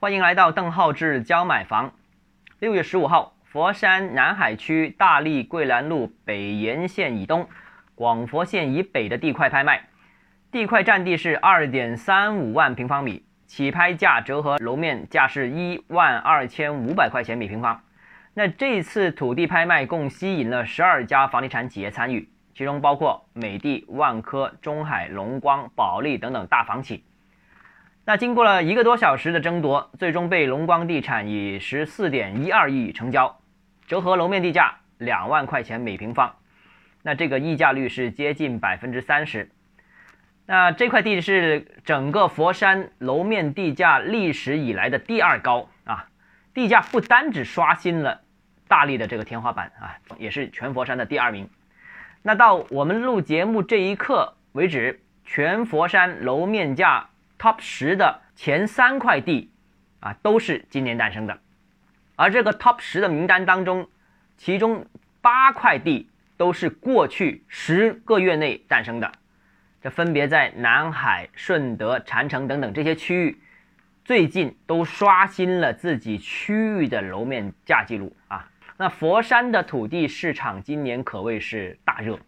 欢迎来到邓浩志教买房。六月十五号，佛山南海区大沥桂兰路北沿线以东、广佛线以北的地块拍卖，地块占地是二点三五万平方米，起拍价折合楼面价是一万二千五百块钱每平方。那这次土地拍卖共吸引了十二家房地产企业参与。其中包括美的、万科、中海、龙光、保利等等大房企。那经过了一个多小时的争夺，最终被龙光地产以十四点一二亿成交，折合楼面地价两万块钱每平方。那这个溢价率是接近百分之三十。那这块地是整个佛山楼面地价历史以来的第二高啊！地价不单只刷新了大力的这个天花板啊，也是全佛山的第二名。那到我们录节目这一刻为止，全佛山楼面价 top 十的前三块地，啊，都是今年诞生的。而这个 top 十的名单当中，其中八块地都是过去十个月内诞生的。这分别在南海、顺德、禅城等等这些区域，最近都刷新了自己区域的楼面价记录啊。那佛山的土地市场今年可谓是大热，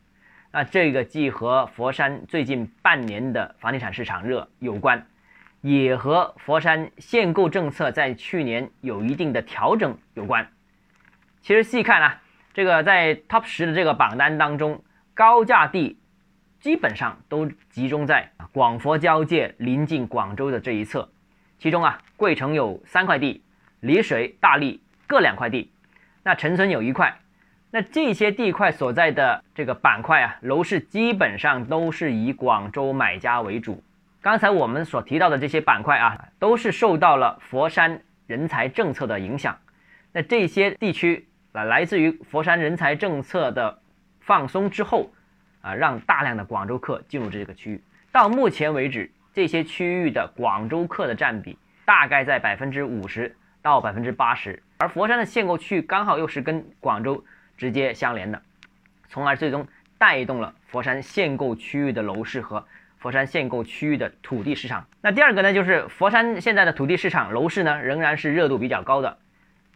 那这个既和佛山最近半年的房地产市场热有关，也和佛山限购政策在去年有一定的调整有关。其实细看啊，这个在 Top 十的这个榜单当中，高价地基本上都集中在广佛交界、临近广州的这一侧，其中啊，桂城有三块地，丽水、大荔各两块地。那陈村有一块，那这些地块所在的这个板块啊，楼市基本上都是以广州买家为主。刚才我们所提到的这些板块啊，都是受到了佛山人才政策的影响。那这些地区啊，来自于佛山人才政策的放松之后啊，让大量的广州客进入这个区域。到目前为止，这些区域的广州客的占比大概在百分之五十到百分之八十。而佛山的限购区刚好又是跟广州直接相连的，从而最终带动了佛山限购区域的楼市和佛山限购区域的土地市场。那第二个呢，就是佛山现在的土地市场楼市呢，仍然是热度比较高的。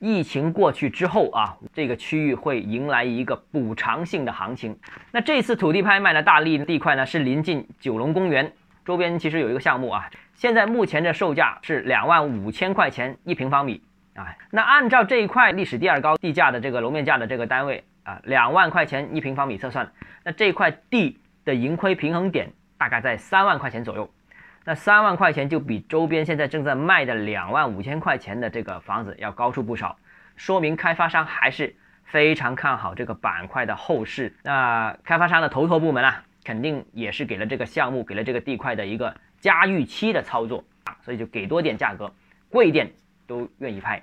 疫情过去之后啊，这个区域会迎来一个补偿性的行情。那这次土地拍卖的大荔地块呢，是临近九龙公园周边，其实有一个项目啊，现在目前的售价是两万五千块钱一平方米。啊，那按照这一块历史第二高地价的这个楼面价的这个单位啊，两万块钱一平方米测算，那这块地的盈亏平衡点大概在三万块钱左右。那三万块钱就比周边现在正在卖的两万五千块钱的这个房子要高出不少，说明开发商还是非常看好这个板块的后市。那开发商的投托部门啊，肯定也是给了这个项目给了这个地块的一个加预期的操作啊，所以就给多点价格，贵一点。都愿意拍。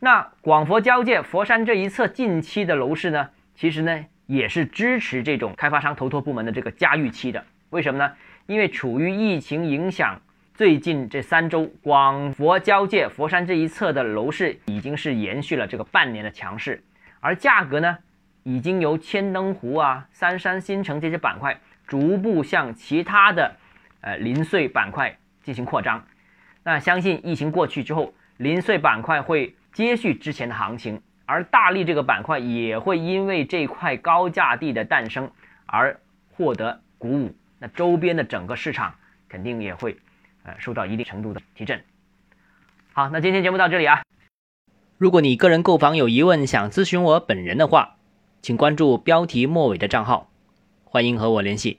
那广佛交界佛山这一侧近期的楼市呢，其实呢也是支持这种开发商投托部门的这个加预期的。为什么呢？因为处于疫情影响，最近这三周广佛交界佛山这一侧的楼市已经是延续了这个半年的强势，而价格呢，已经由千灯湖啊、三山新城这些板块逐步向其他的呃零碎板块进行扩张。那相信疫情过去之后，零碎板块会接续之前的行情，而大荔这个板块也会因为这块高价地的诞生而获得鼓舞。那周边的整个市场肯定也会，呃，受到一定程度的提振。好，那今天节目到这里啊。如果你个人购房有疑问，想咨询我本人的话，请关注标题末尾的账号，欢迎和我联系。